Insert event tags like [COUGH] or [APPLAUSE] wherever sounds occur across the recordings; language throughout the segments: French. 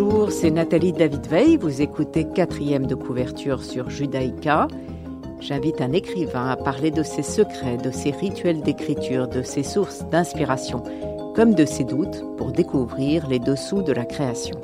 Bonjour, c'est Nathalie David-Veil. Vous écoutez quatrième de couverture sur Judaïka. J'invite un écrivain à parler de ses secrets, de ses rituels d'écriture, de ses sources d'inspiration, comme de ses doutes pour découvrir les dessous de la création.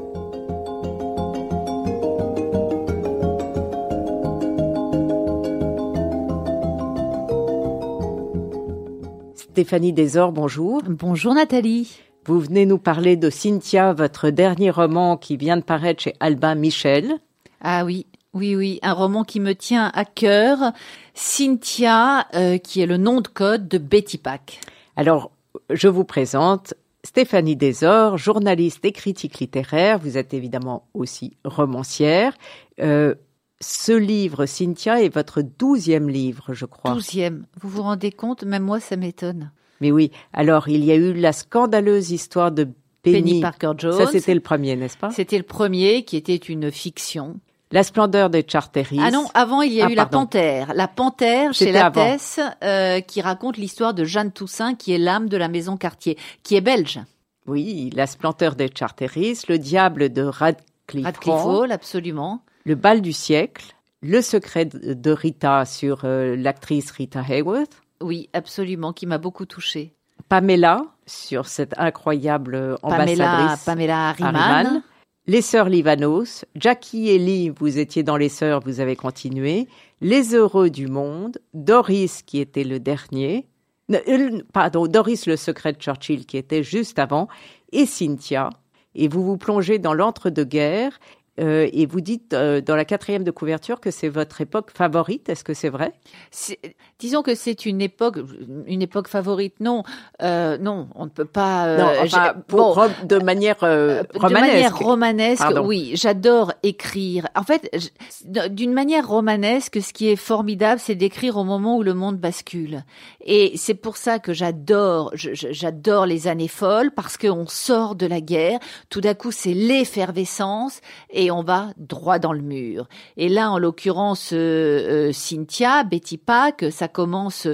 Stéphanie Desor, bonjour. Bonjour Nathalie. Vous venez nous parler de Cynthia, votre dernier roman qui vient de paraître chez Albin Michel. Ah oui, oui, oui, un roman qui me tient à cœur. Cynthia, euh, qui est le nom de code de Betty Pack. Alors, je vous présente Stéphanie Desor, journaliste et critique littéraire. Vous êtes évidemment aussi romancière. Euh, ce livre, Cynthia, est votre douzième livre, je crois. Douzième. Vous vous rendez compte? Même moi, ça m'étonne. Mais oui. Alors, il y a eu la scandaleuse histoire de Penny, Parker Jones. Ça, c'était le premier, n'est-ce pas? C'était le premier qui était une fiction. La splendeur des Charteris. Ah non, avant il y a Ah, eu La. Panthère. La Panthère chez. Lattès, euh, qui raconte l'histoire de Jeanne Toussaint, qui est l'âme de la maison Cartier, qui est belge. Oui, La splendeur des Charteris, Le diable de Radcliffe, Radcliffe Hall, absolument. Le bal du siècle, Le secret de de Rita sur euh, l'actrice Rita Hayworth, Oui, absolument, qui m'a beaucoup touchée. Pamela sur cette incroyable euh, Pamela, ambassadrice. Pamela Harriman. Harriman. Les sœurs Livanos, Jackie et Lee, vous étiez dans les sœurs, vous avez continué. Les heureux du monde, Doris qui était le dernier, euh, pardon, Doris le secret de Churchill qui était juste avant, et Cynthia. Et vous vous plongez dans l'entre-deux-guerres euh, et vous dites euh, dans la quatrième de couverture que c'est votre époque favorite. Est-ce que c'est vrai? Disons que c'est une époque, une époque favorite. Non, euh, non, on ne peut pas. euh, Non, enfin, pour bon, de manière euh, Euh, romanesque. De manière romanesque, Pardon. oui, j'adore écrire. En fait, d'une manière romanesque, ce qui est formidable, c'est d'écrire au moment où le monde bascule. Et c'est pour ça que j'adore, j'adore les années folles parce qu'on sort de la guerre. Tout d'un coup, c'est l'effervescence et on va droit dans le mur. Et là, en l'occurrence, euh, euh, Cynthia, Betty Pack, ça commence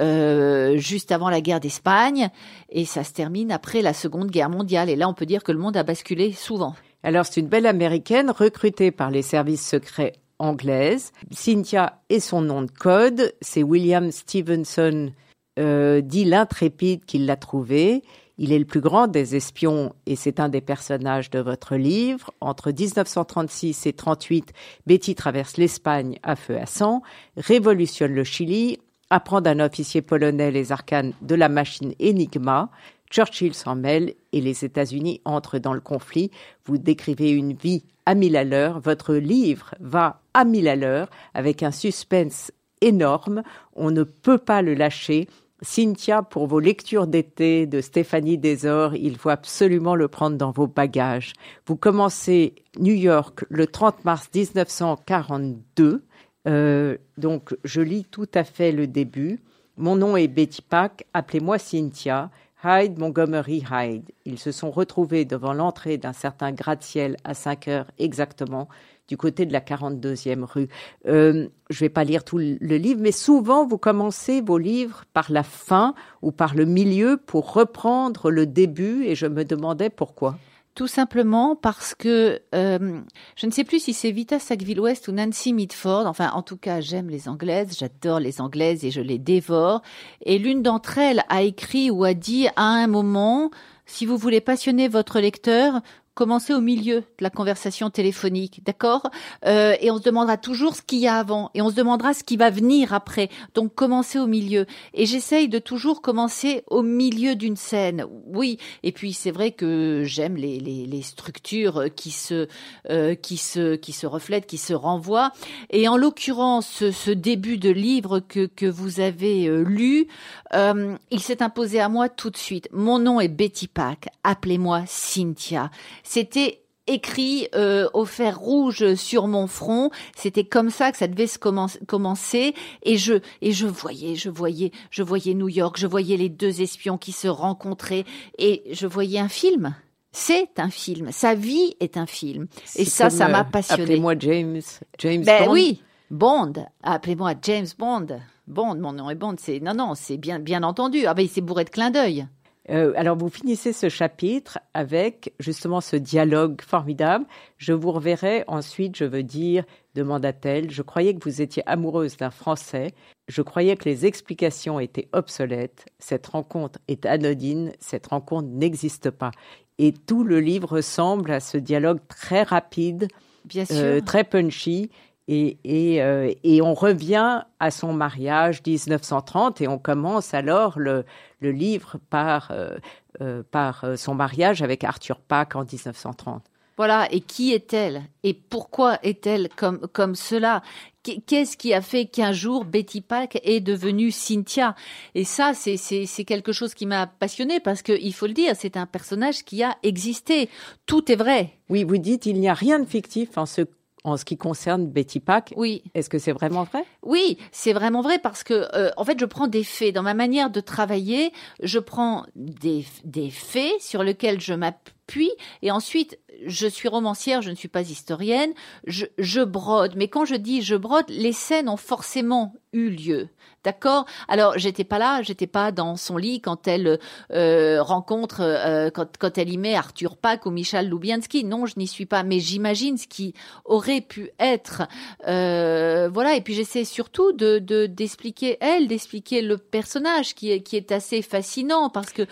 euh, juste avant la guerre d'Espagne et ça se termine après la Seconde Guerre mondiale. Et là, on peut dire que le monde a basculé souvent. Alors, c'est une belle américaine recrutée par les services secrets anglaises. Cynthia est son nom de code. C'est William Stevenson, dit l'intrépide, qui l'a trouvé. Il est le plus grand des espions et c'est un des personnages de votre livre. Entre 1936 et 38, Betty traverse l'Espagne à feu à sang, révolutionne le Chili, apprend d'un officier polonais les arcanes de la machine Enigma. Churchill s'en mêle et les États-Unis entrent dans le conflit. Vous décrivez une vie à mille à l'heure. Votre livre va à mille à l'heure avec un suspense énorme. On ne peut pas le lâcher. Cynthia, pour vos lectures d'été de Stéphanie Desor, il faut absolument le prendre dans vos bagages. Vous commencez New York le 30 mars 1942. Euh, donc, je lis tout à fait le début. Mon nom est Betty Pack, appelez-moi Cynthia. Hyde, Montgomery Hyde. Ils se sont retrouvés devant l'entrée d'un certain gratte-ciel à 5 heures exactement, du côté de la 42e rue. Euh, je vais pas lire tout le le livre, mais souvent vous commencez vos livres par la fin ou par le milieu pour reprendre le début, et je me demandais pourquoi. Tout simplement parce que euh, je ne sais plus si c'est Vita Sackville-West ou Nancy Mitford. Enfin, en tout cas, j'aime les Anglaises, j'adore les Anglaises et je les dévore. Et l'une d'entre elles a écrit ou a dit à un moment, si vous voulez passionner votre lecteur, commencez au milieu de la conversation téléphonique, d'accord? Euh, Et on se demandera toujours ce qu'il y a avant, et on se demandera ce qui va venir après. Donc commencez au milieu. Et j'essaye de toujours commencer au milieu d'une scène. Oui. Et puis c'est vrai que j'aime les, les, les structures qui se euh, qui se qui se reflètent, qui se renvoient. Et en l'occurrence, ce, ce début de livre que que vous avez euh, lu, euh, il s'est imposé à moi tout de suite. Mon nom est Betty Pack. Appelez-moi Cynthia. C'était écrit euh, au fer rouge sur mon front. C'était comme ça que ça devait se commen- commencer. Et je et je voyais, je voyais, je voyais New York, je voyais les deux espions qui se rencontraient et je voyais un film. C'est un film. Sa vie est un film. Et ça, ça euh, m'a passionné. Appelez-moi James. James Ben Bond. oui, Bond. Appelez-moi James Bond. Bond, mon nom est Bond. C'est non, non, c'est bien, bien entendu. Ah ben, il s'est bourré de clins d'œil. Euh, alors vous finissez ce chapitre avec justement ce dialogue formidable. Je vous reverrai ensuite, je veux dire, demanda-t-elle. Je croyais que vous étiez amoureuse d'un Français. Je croyais que les explications étaient obsolètes. Cette rencontre est anodine. Cette rencontre n'existe pas. Et tout le livre ressemble à ce dialogue très rapide, Bien sûr. euh, très punchy. Et, et, euh, et on revient à son mariage 1930 et on commence alors le, le livre par, euh, euh, par son mariage avec Arthur Pack en 1930. Voilà, et qui est-elle? Et pourquoi est-elle comme, comme cela? Qu'est- Qu'est-ce qui a fait qu'un jour Betty Pack est devenue Cynthia? Et ça, c'est- quelque chose qui m'a passionné parce que il faut le dire, c'est un personnage qui a existé. Tout est vrai. Oui, vous dites il n'y a rien de fictif en ce, en ce qui concerne Betty Pack. Oui. Est-ce que c'est vraiment vrai? Oui, c'est vraiment vrai parce que euh, en fait, je prends des faits dans ma manière de travailler. Je prends des, des faits sur lesquels je m'appuie et ensuite je suis romancière, je ne suis pas historienne. Je, je brode, mais quand je dis je brode, les scènes ont forcément eu lieu. D'accord? Alors, j'étais pas là, j'étais pas dans son lit quand elle euh, rencontre, euh, quand, quand elle y met Arthur Pack ou Michel Loubianski. Non, je n'y suis pas, mais j'imagine ce qui aurait pu être. Euh, voilà, et puis j'essaie surtout de de- d'expliquer elle, d'expliquer le personnage qui est qui est assez fascinant parce que euh,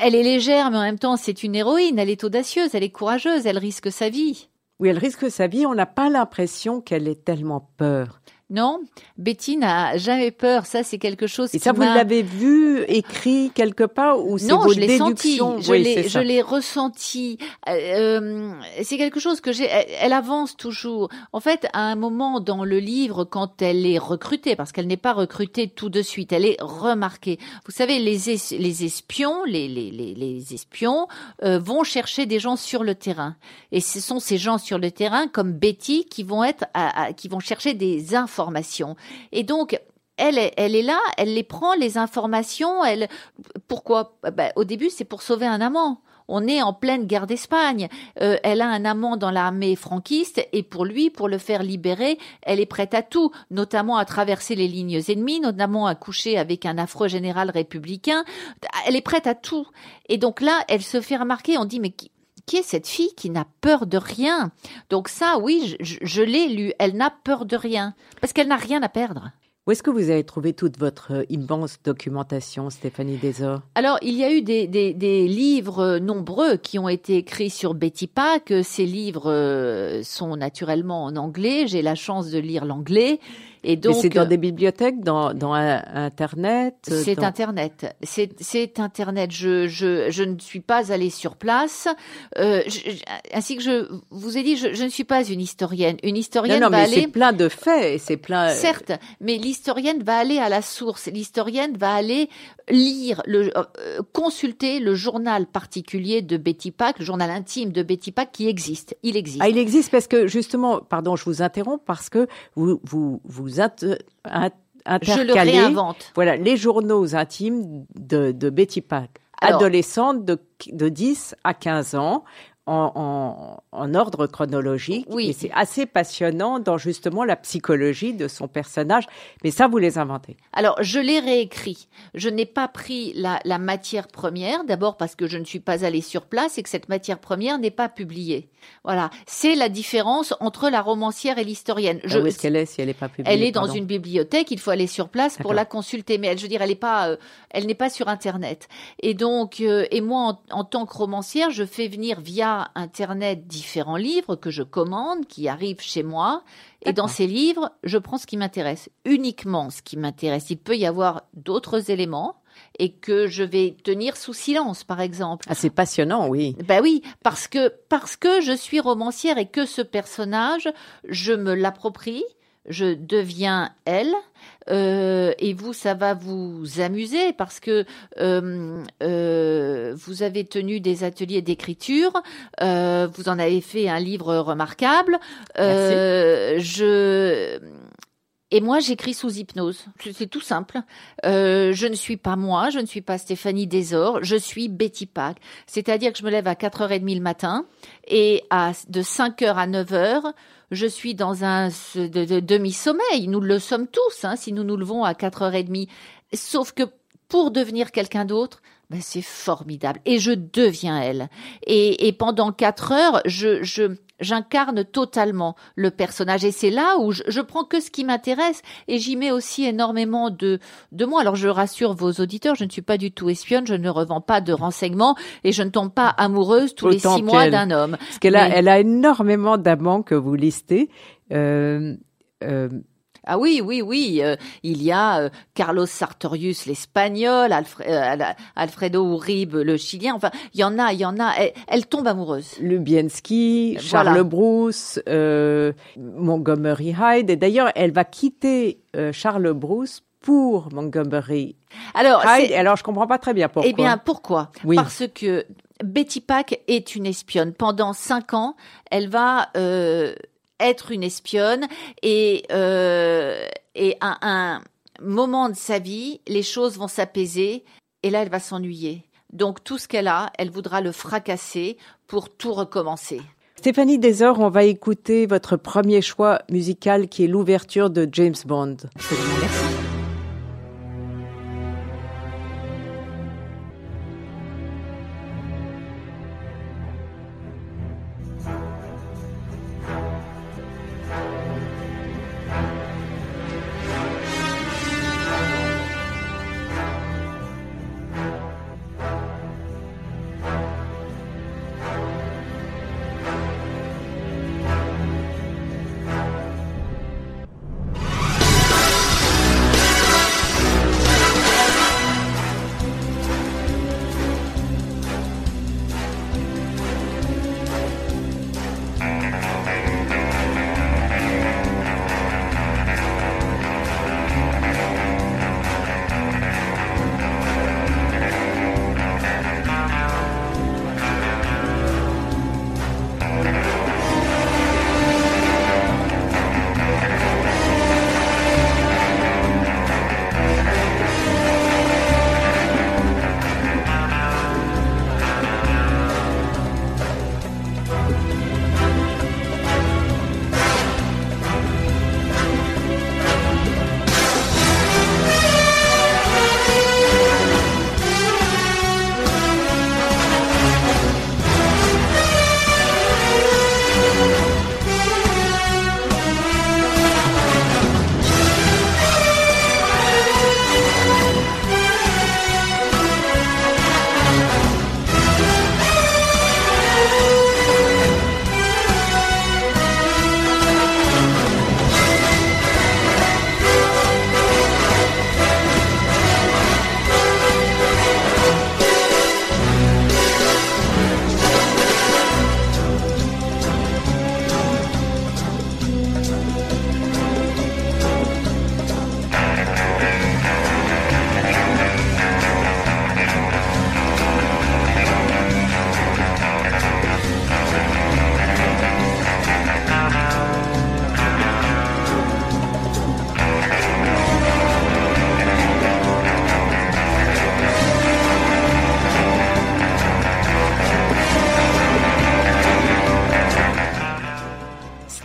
elle est légère, mais en même temps c'est une héroïne. Elle est audacieuse, elle est courageuse, elle risque sa vie. Oui, elle risque sa vie. On n'a pas l'impression qu'elle ait tellement peur. Non, Betty n'a jamais peur. Ça, c'est quelque chose Et qui ça, vous l'avez vu écrit quelque part ou c'est Non, vos je l'ai senti, je Oui, l'ai, je l'ai ressenti. Euh, euh, c'est quelque chose que j'ai. Elle, elle avance toujours. En fait, à un moment dans le livre, quand elle est recrutée, parce qu'elle n'est pas recrutée tout de suite, elle est remarquée. Vous savez, les, es- les espions, les, les, les, les espions euh, vont chercher des gens sur le terrain, et ce sont ces gens sur le terrain, comme Betty, qui vont être, à- à- qui vont chercher des informations. Et donc, elle elle est là, elle les prend, les informations, elle, pourquoi? Ben, Au début, c'est pour sauver un amant. On est en pleine guerre d'Espagne. Euh, elle a un amant dans l'armée franquiste et pour lui, pour le faire libérer, elle est prête à tout, notamment à traverser les lignes ennemies, notamment à coucher avec un affreux général républicain. Elle est prête à tout. Et donc là, elle se fait remarquer. On dit mais qui, qui est cette fille qui n'a peur de rien Donc ça, oui, je, l'ai lu. Elle n'a peur de rien parce qu'elle n'a rien à perdre. Où est-ce que vous avez trouvé toute votre euh, immense documentation, Stéphanie Desor Alors, il y a eu des, des, des livres nombreux qui ont été écrits sur Betty Pack. Ces livres euh, sont naturellement en anglais. J'ai la chance de lire l'anglais. Et donc, c'est dans des bibliothèques, dans, dans euh, Internet euh, c'est dans- Internet. C'est Internet. Je, je, je ne suis pas allée sur place. Euh, je- ainsi que je vous ai dit, je, je ne suis pas une historienne. Une Non, historienne non, va mais aller... c'est plein de faits et c'est plein. Certes, mais l'historienne va aller à la source. L'historienne va aller lire, le, euh, consulter le journal particulier de Betty Pack, le journal intime de Betty Pack qui existe. Il existe. Ah, il existe parce que justement, pardon, je vous interromps parce que vous vous vous inter- je le réinvente. voilà, les journaux intimes de, de Betty Pack, Alors- adolescente de, de 10 à 15 ans. En, en, en ordre chronologique. Oui. Et c'est assez passionnant dans justement la psychologie de son personnage. Mais ça, vous les inventez. Alors, je l'ai réécrit. Je n'ai pas pris la, la matière première, d'abord parce que je ne suis pas allée sur place et que cette matière première n'est pas publiée. Voilà. C'est la différence entre la romancière et l'historienne. Je, où est-ce qu'elle est si elle n'est pas publiée Elle est dans pardon une bibliothèque, il faut aller sur place pour la consulter, mais elle, je veux dire, elle n'est pas, euh, elle n'est pas sur Internet. Et donc, euh, et moi, en, en tant que romancière, je fais venir via Internet différents livres que je commande, qui arrivent chez moi. Et dans ces livres, je prends ce qui m'intéresse, uniquement ce qui m'intéresse. Il peut y avoir d'autres éléments et que je vais tenir sous silence, par exemple. Ah, c'est passionnant, oui. Ben oui, parce que parce que je suis romancière et que ce personnage, je me l'approprie, je deviens elle. euh, et vous, ça va vous amuser parce que euh, euh, vous avez tenu des ateliers d'écriture, euh, vous en avez fait un livre remarquable. Euh, je et moi, j'écris sous hypnose. C'est tout simple. Euh, je ne suis pas moi, je ne suis pas Stéphanie Desor, je suis Betty Pack. C'est-à-dire que je me lève à 4h30 le matin et à, de 5h à 9h, je suis dans un de, de- demi-sommeil. Nous le sommes tous, hein, si nous nous levons à 4h30. Sauf que pour devenir quelqu'un d'autre, ben c'est formidable. Et je deviens elle. Et, et pendant quatre heures, je, je, j'incarne totalement le personnage et c'est là où je, je, prends que ce qui m'intéresse et j'y mets aussi énormément de de moi. Alors je rassure vos auditeurs, je ne suis pas du tout espionne, je ne revends pas de renseignements et je ne tombe pas amoureuse tous les six mois d'un homme. Parce qu'elle a, elle a énormément d'amants que vous listez. Euh, euh, ah oui, oui, oui. Euh, il y a euh, Carlos Sartorius, l'espagnol, euh, Alfredo Uribe, le chilien. Enfin, il y en a, il y en a. Elle, tombe amoureuse. Lubienski, Charles Bruce, Montgomery Hyde. Et d'ailleurs, elle va quitter Charles Bruce pour Montgomery alors, Hyde. Alors, je comprends pas très bien pourquoi. Eh bien, pourquoi? Parce que Betty Pack est une espionne. Pendant cinq ans, elle va être une espionne et, euh, et à un moment de sa vie, les choses vont s'apaiser et là, elle va s'ennuyer. Donc tout ce qu'elle a, elle voudra le fracasser pour tout recommencer. Stéphanie Desor, on va écouter votre premier choix musical qui est l'ouverture de James Bond. Merci.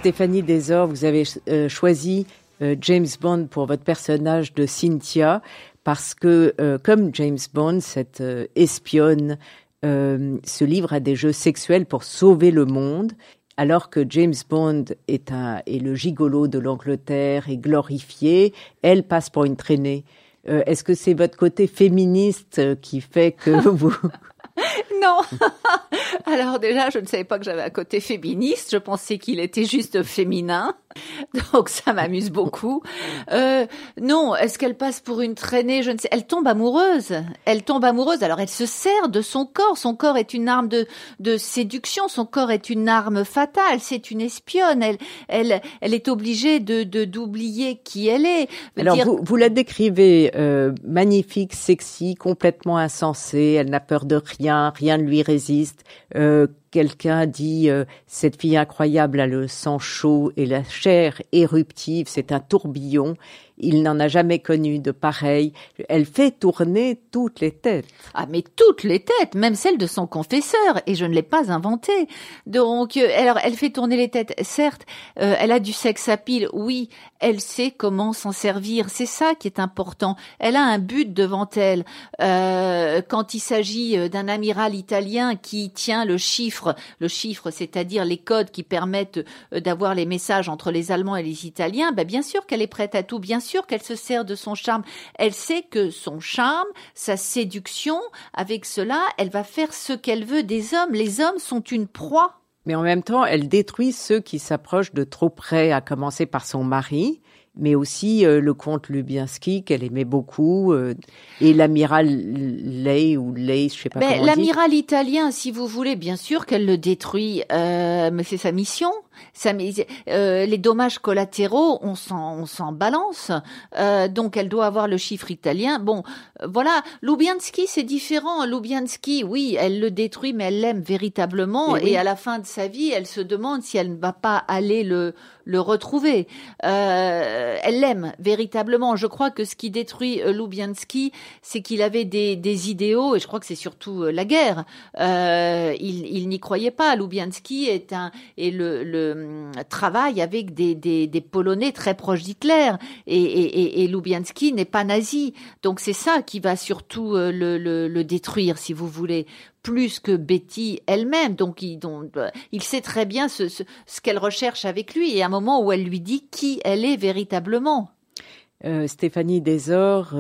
Stéphanie Desor, vous avez euh, choisi euh, James Bond pour votre personnage de Cynthia parce que, euh, comme James Bond, cette espionne se livre à des jeux sexuels pour sauver le monde, alors que James Bond est, un, est le gigolo de l'Angleterre et glorifié, elle passe pour une traînée. Est-ce que c'est votre côté féministe qui fait que [LAUGHS] vous [LAUGHS] non. [LAUGHS] Alors déjà, je ne savais pas que j'avais un côté féministe. Je pensais qu'il était juste féminin. Donc ça m'amuse beaucoup. Euh, non, est-ce qu'elle passe pour une traînée? Je ne sais. Elle tombe amoureuse. Elle tombe amoureuse. Alors elle se sert de son corps. Son corps est une arme de, de séduction. Son corps est une arme fatale. C'est une espionne. Elle, elle, elle est obligée de d'oublier qui elle est. Alors vous, vous la décrivez euh, magnifique, sexy, complètement insensée. Elle n'a peur de rien. Rien ne lui résiste. Euh, quelqu'un dit euh, cette fille incroyable a le sang chaud et la chair éruptive, c'est un tourbillon. Il n'en a jamais connu de pareil. Elle fait tourner toutes les têtes. Ah, mais toutes les têtes, même celles de son confesseur, et je ne l'ai pas inventée. Donc, euh, alors, elle fait tourner les têtes. Certes, euh, elle a du sexe à pile, oui, elle sait comment s'en servir. C'est ça qui est important. Elle a un but devant elle. Euh, quand il s'agit d'un amiral italien qui tient le chiffre, le chiffre, c'est-à-dire les codes qui permettent d'avoir les messages entre les Allemands et les Italiens, ben bien sûr qu'elle est prête à tout. Bien sûr qu'elle se sert de son charme. Elle sait que son charme, sa séduction, avec cela, elle va faire ce qu'elle veut des hommes. Les hommes sont une proie. Mais en même temps, elle détruit ceux qui s'approchent de trop près, à commencer par son mari, mais aussi euh, le comte Lubienski qu'elle aimait beaucoup euh, et l'amiral Ley ou Ley, je sais pas ben, L'amiral italien, si vous voulez, bien sûr qu'elle le détruit, euh, mais c'est sa mission. Ça, euh, les dommages collatéraux, on s'en, balance. Euh, donc, elle doit avoir le chiffre italien. Bon, euh, voilà. Lubianski, c'est différent. Lubianski, oui, elle le détruit, mais elle l'aime véritablement. Et, et, à la fin de sa vie, elle se demande si elle ne va pas aller le le retrouver. Elle l'aime véritablement. Je crois que ce qui détruit Lubianski, c'est qu'il avait des, des, idéaux, et je crois que c'est surtout la guerre. Il, il n'y croyait pas. Lubianski est un le, le euh, travaille avec des, Polonais très proches d'Hitler et, et, Lubianski n'est pas nazi. Donc c'est ça qui va surtout euh, le, détruire, si vous voulez plus que Betty elle-même. Donc, il, euh, sait très bien ce, ce, qu'elle recherche avec lui et à un moment où elle lui dit qui elle est véritablement. Stéphanie Desor,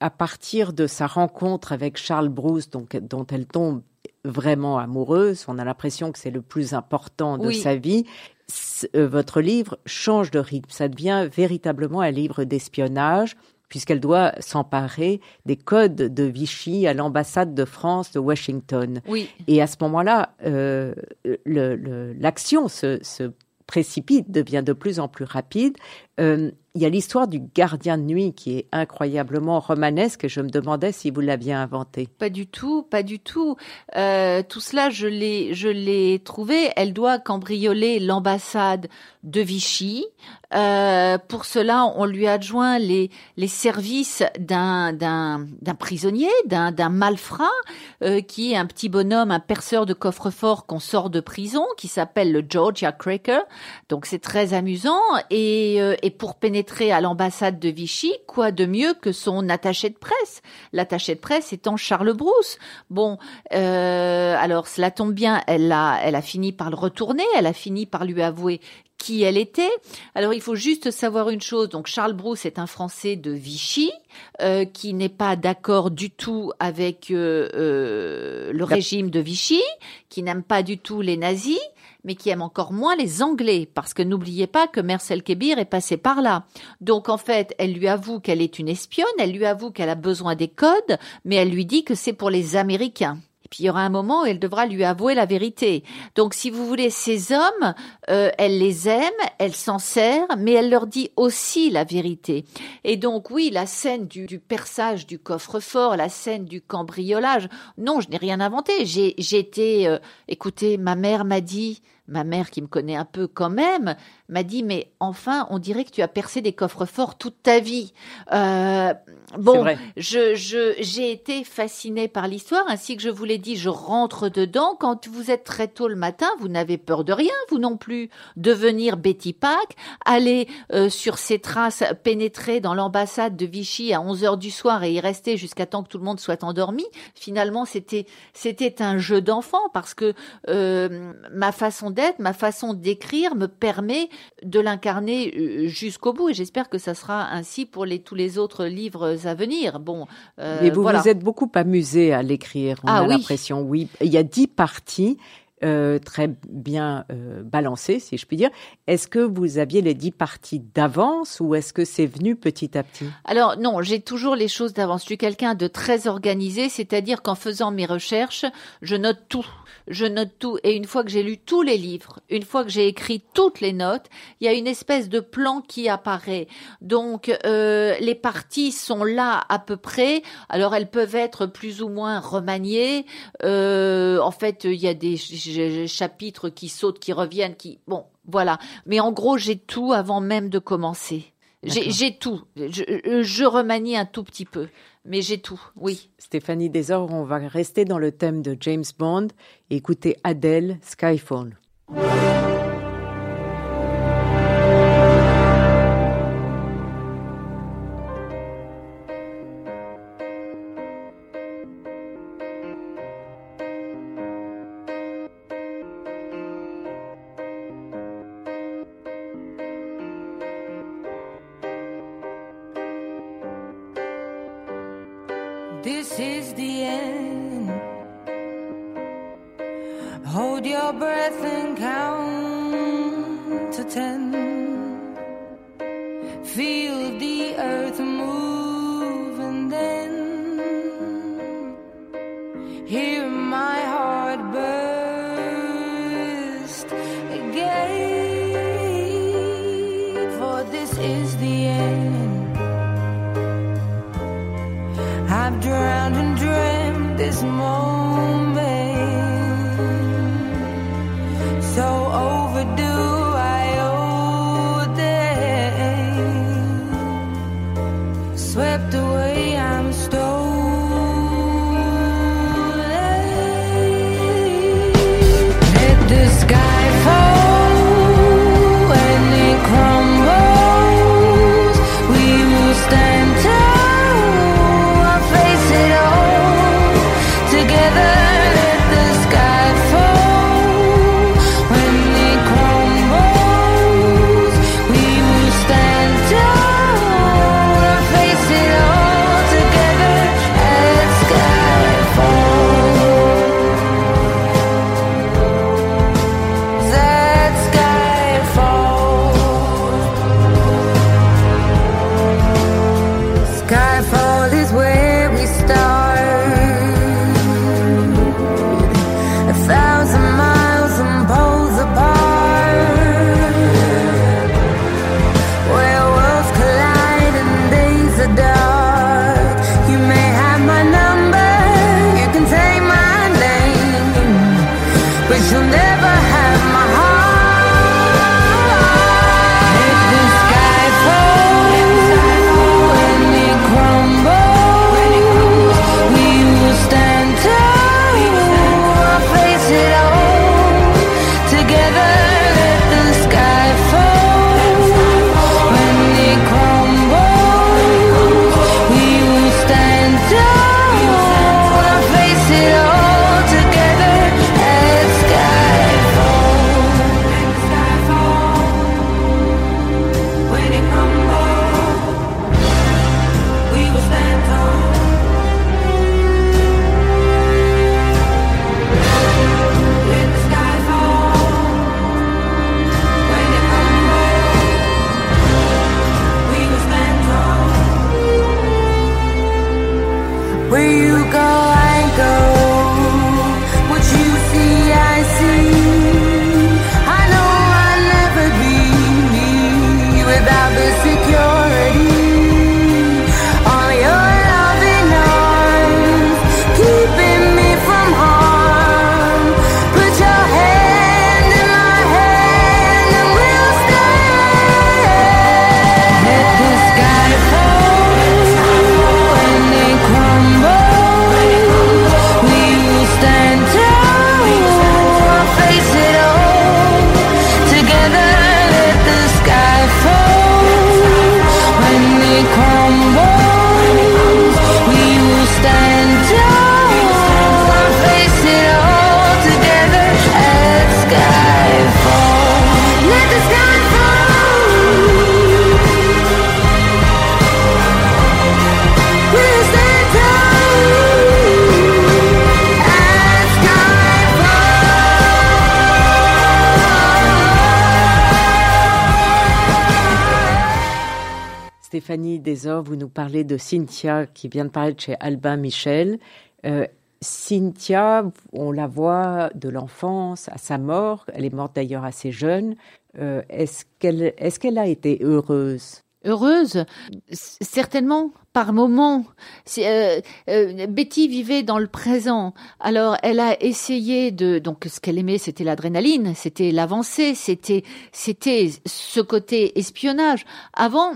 à partir de sa rencontre avec Charles Bruce, donc, dont elle tombe vraiment amoureuse, on a l'impression que c'est le plus important de sa vie, euh, votre livre change de rythme. Ça devient véritablement un livre d'espionnage puisqu'elle doit s'emparer des codes de Vichy à l'ambassade de France de Washington. Oui. Et à ce moment-là, euh, l'action se, se précipite, devient de plus en plus rapide. Euh, il y a l'histoire du gardien de nuit qui est incroyablement romanesque et je me demandais si vous l'aviez inventé. Pas du tout, pas du tout. Euh, tout cela, je l'ai, je l'ai trouvé. Elle doit cambrioler l'ambassade de Vichy. Euh, pour cela, on lui adjoint les, les services d'un, prisonnier, d'un, malfrat, euh, qui est un petit bonhomme, un perceur de coffre-fort qu'on sort de prison, qui s'appelle le Georgia Cracker. Donc c'est très amusant. Et, euh, et pour pénétrer à l'ambassade de Vichy, quoi de mieux que son attaché de presse? L'attaché de presse étant Charles Brousse. Bon, euh, alors cela tombe bien, elle elle a fini par le retourner, elle a fini par lui avouer qui elle était. Alors il faut juste savoir une chose. Donc Charles Brousse est un Français de Vichy euh, qui n'est pas d'accord du tout avec euh, euh, le régime de Vichy, qui n'aime pas du tout les nazis, mais qui aime encore moins les Anglais, parce que n'oubliez pas que Mercel Kébir est passé par là. Donc en fait, elle lui avoue qu'elle est une espionne, elle lui avoue qu'elle a besoin des codes, mais elle lui dit que c'est pour les Américains. Puis il y aura un moment où elle devra lui avouer la vérité. Donc si vous voulez, ces hommes, euh, elle les aime, elle s'en sert, mais elle leur dit aussi la vérité. Et donc oui, la scène du, du perçage du coffre-fort, la scène du cambriolage, non, je n'ai rien inventé. J'ai été, euh, écoutez, ma mère m'a dit, ma mère qui me connaît un peu quand même, m'a dit mais enfin on dirait que tu as percé des coffres forts toute ta vie. Euh, bon, je j'ai été fascinée par l'histoire ainsi que je vous l'ai dit, je rentre dedans. Quand vous êtes très tôt le matin, vous n'avez peur de rien, vous non plus. Devenir Betty Pack, aller euh, sur ses traces, pénétrer dans l'ambassade de Vichy à 11 heures du soir et y rester jusqu'à temps que tout le monde soit endormi. Finalement, c'était c'était un jeu d'enfant parce que euh, ma façon ma façon d'écrire me permet de l'incarner euh, jusqu'au bout et j'espère que ça sera ainsi pour les, tous les autres livres à venir. Bon, euh, Mais vous vous êtes beaucoup amusé à l'écrire, on ah a l'impression, oui. Il y a dix parties euh, très bien euh, balancé, si je puis dire. Est-ce que vous aviez les dix parties d'avance ou est-ce que c'est venu petit à petit? Alors non, j'ai toujours les choses d'avance. Je suis quelqu'un de très organisé, c'est-à-dire qu'en faisant mes recherches, je note tout. Je note tout et une fois que j'ai lu tous les livres, une fois que j'ai écrit toutes les notes, il y a une espèce de plan qui apparaît. Donc euh, les parties sont là à peu près. Alors elles peuvent être plus ou moins remaniées. en fait, il y a des chapitres qui sautent, qui reviennent, qui bon, voilà. Mais en gros, j'ai tout avant même de commencer. J'ai tout. Je, je, remanie un tout petit peu, mais j'ai tout, oui. Stéphanie Desor, on va rester dans le thème de James Bond écoutez écouter Adele Skyphone. so old. Camille vous nous parlez de Cynthia qui vient de paraître chez Albin Michel. Euh, Cynthia, on la voit de l'enfance à sa mort. Elle est morte d'ailleurs assez jeune. Euh, est-ce qu'elle a été heureuse? Heureuse, certainement, par moment. Euh, euh, Betty vivait dans le présent. Alors, elle a essayé de. Donc, ce qu'elle aimait, c'était l'adrénaline, c'était l'avancée, c'était, c'était ce côté espionnage. Avant,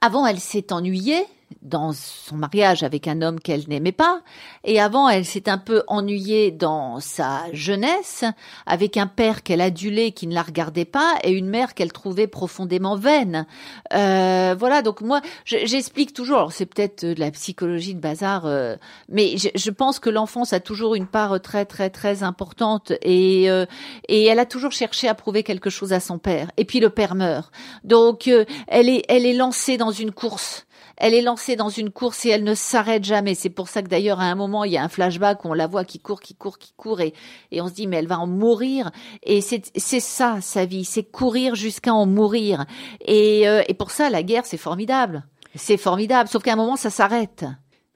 avant, elle s'est ennuyée dans son mariage avec un homme qu'elle n'aimait pas, et avant, elle s'est un peu ennuyée dans sa jeunesse avec un père qu'elle adulait qui ne la regardait pas et une mère qu'elle trouvait profondément vaine. Euh, voilà, donc moi, je- j'explique toujours. alors C'est peut-être de la psychologie de bazar, euh, mais je, je pense que l'enfance a toujours une part très très très importante et euh, et elle a toujours cherché à prouver quelque chose à son père. Et puis le père meurt, donc euh, elle est elle est lancée dans une course. Elle est lancée dans une course et elle ne s'arrête jamais. C'est pour ça que d'ailleurs à un moment il y a un flashback où on la voit qui court, qui court, qui court et, et on se dit mais elle va en mourir. Et c'est ça sa vie, c'est courir jusqu'à en mourir. Et, euh, et pour ça la guerre c'est formidable, c'est formidable. Sauf qu'à un moment ça s'arrête.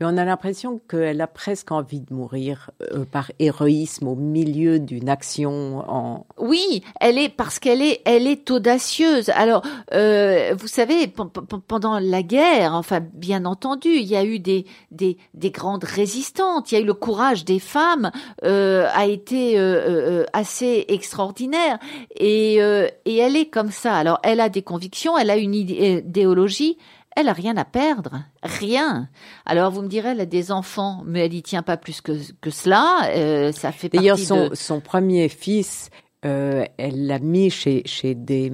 Mais on a l'impression qu'elle a presque envie de mourir euh, par héroïsme au milieu d'une action en... Oui, elle est parce qu'elle est, elle est audacieuse. Alors, euh, vous savez, pendant la guerre, enfin, bien entendu, il y a eu des des, des grandes résistantes. Il y a eu le courage des femmes euh, a été euh, euh, assez extraordinaire et euh, et elle est comme ça. Alors, elle a des convictions, elle a une idé- idéologie. Elle a rien à perdre, rien. Alors vous me direz, elle a des enfants, mais elle y tient pas plus que que cela. Euh, ça fait D'ailleurs, partie son, de... son premier fils, euh, elle l'a mis chez, chez des...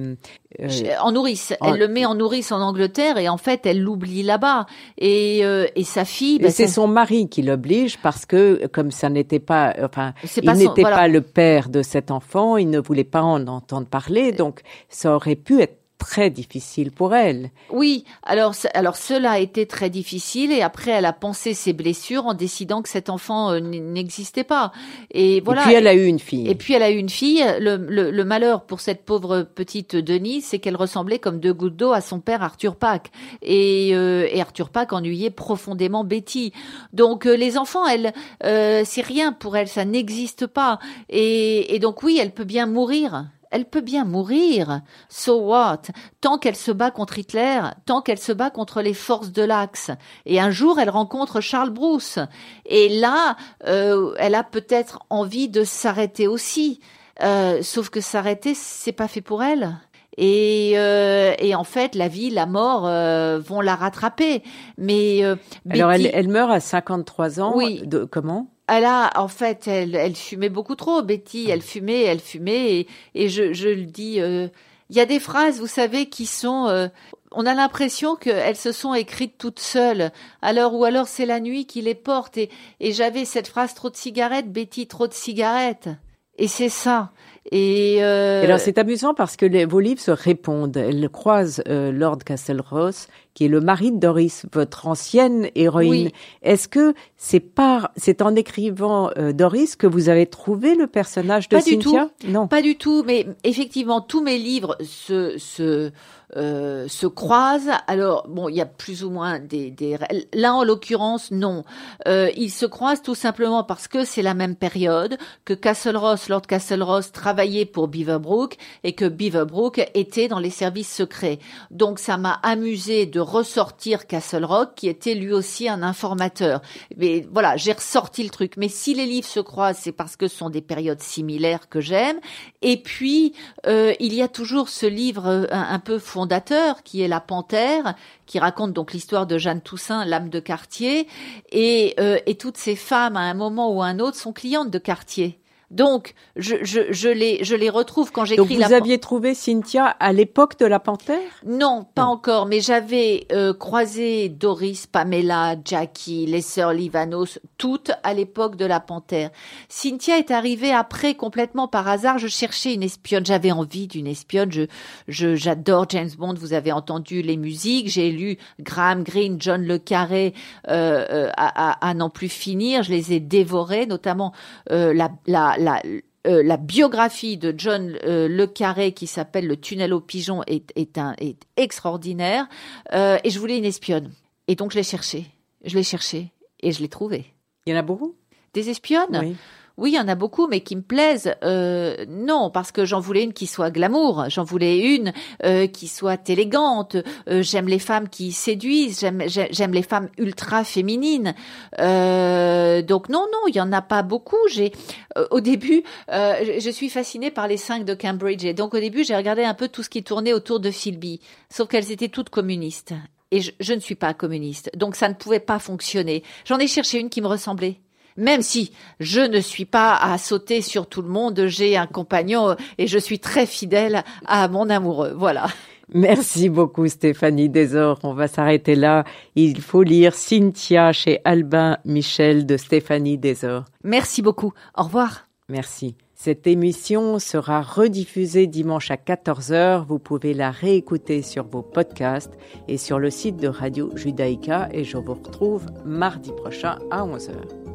euh, En nourrice, en- elle le met en nourrice en Angleterre et en fait elle l'oublie là-bas. Et, et sa fille, ben, c'est son mari qui l'oblige parce que, comme ça n'était pas, enfin, C'est il pas son- n'était voilà. pas le père de cet enfant, il ne voulait pas en entendre parler, donc ça aurait pu être très difficile pour elle. oui. Alors, alors cela a été très difficile et après elle a pensé ses blessures en décidant que cet enfant euh, n'existait pas. Et voilà. Et puis elle a eu une fille. Et puis elle a eu une fille. Le, le- le malheur pour cette pauvre petite Denise, c'est qu'elle ressemblait comme deux gouttes d'eau à son père Arthur Pack. Et, euh, et Arthur Pack ennuyait profondément Betty. Donc euh, les enfants, elle, euh, c'est rien pour elle, ça n'existe pas. Et, et donc oui, elle peut bien mourir. Elle peut bien mourir. So what? Tant qu'elle se bat contre Hitler, tant qu'elle se bat contre les forces de l'Axe. Et un jour, elle rencontre Charles Bruce. Et là, euh, elle a peut-être envie de s'arrêter aussi. Euh, sauf que s'arrêter, c'est pas fait pour elle. Et, euh, et en fait, la vie, la mort euh, vont la rattraper. Mais euh, Alors elle, elle meurt à 53 ans. Oui. De, comment? Elle a, en fait, elle, elle fumait beaucoup trop, Betty. Elle fumait, elle fumait, et, et je, je le dis. euh, Il y a des phrases, vous savez, qui sont. euh, on a l'impression qu'elles se sont écrites toutes seules. Alors ou alors c'est la nuit qui les porte. Et, et j'avais cette phrase trop de cigarettes, Betty, trop de cigarettes. Et c'est ça. Et, euh, Et Alors c'est amusant parce que les, vos livres se répondent. Elle croise euh, Lord Castleross, qui est le mari de Doris, votre ancienne héroïne. Oui. Est-ce que c'est par, c'est en écrivant euh, Doris que vous avez trouvé le personnage de Pas du Cynthia Non. Pas du tout, mais effectivement, tous mes livres se, se, euh, se croisent. Alors, bon, il y a plus ou moins des... des... Là, en l'occurrence, non. Euh, ils se croisent tout simplement parce que c'est la même période, que Castle Ross, Lord Castle Ross, travaillait pour Beaverbrook et que Beaverbrook était dans les services secrets. Donc, ça m'a amusé de ressortir Castle Rock, qui était lui aussi un informateur. Mais voilà, j'ai ressorti le truc. Mais si les livres se croisent, c'est parce que ce sont des périodes similaires que j'aime. Et puis, euh, il y a toujours ce livre euh, un, un peu fondateur qui est La Panthère, qui raconte donc l'histoire de Jeanne Toussaint, l'âme de quartier, et, euh, et toutes ces femmes, à un moment ou à un autre, sont clientes de quartier. Donc, je, je, je, les, je les retrouve quand Donc j'écris vous La Pan- aviez trouvé Cynthia à l'époque de la Panthère? Non, pas Non. encore, mais j'avais euh, croisé Doris, Pamela, Jackie, les sœurs Livanos, toutes à l'époque de la Panthère. Cynthia est arrivée après complètement par hasard. Je cherchais une espionne, j'avais envie d'une espionne. Je, je, j'adore James Bond. Vous avez entendu les musiques. J'ai lu Graham Greene, John le Carré euh, euh, à, à, à n'en plus finir. Je les ai dévorés, notamment euh, la, la, la euh, la biographie de John euh, Le Carré qui s'appelle Le tunnel aux pigeons est, est, un, est extraordinaire. Euh, et je voulais une espionne. Et donc je l'ai cherchée. Je l'ai cherchée. Et je l'ai trouvée. Il y en a beaucoup? Des espionnes? Oui. Oui, il y en a beaucoup, mais qui me plaisent. Euh, non, parce que j'en voulais une qui soit glamour. J'en voulais une euh, qui soit élégante. Euh, j'aime les femmes qui séduisent. J'aime, j'ai- j'aime les femmes ultra féminines. Euh, donc non, non, il y en a pas beaucoup. J'ai, euh, au début, euh, je suis fascinée par les cinq de Cambridge, et donc au début, j'ai regardé un peu tout ce qui tournait autour de Philby, sauf qu'elles étaient toutes communistes. et je, je ne suis pas communiste. Donc ça ne pouvait pas fonctionner. J'en ai cherché une qui me ressemblait. Même si je ne suis pas à sauter sur tout le monde, j'ai un compagnon et je suis très fidèle à mon amoureux. Voilà. Merci beaucoup Stéphanie Desor. On va s'arrêter là. Il faut lire Cynthia chez Albin Michel de Stéphanie Desor. Merci beaucoup. Au revoir. Merci. Cette émission sera rediffusée dimanche à 14h. Vous pouvez la réécouter sur vos podcasts et sur le site de Radio Judaïka et je vous retrouve mardi prochain à 11h.